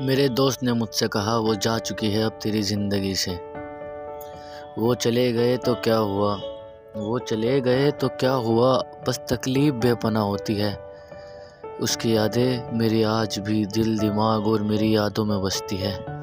मेरे दोस्त ने मुझसे कहा, वो जा चुकी है अब तेरी ज़िंदगी से। वो चले गए तो क्या हुआ? वो चले गए तो क्या हुआ? बस तकलीफ़ बेपना होती है। उसकी यादें मेरी आज भी दिल, दिमाग और मेरी यादों में बसती है।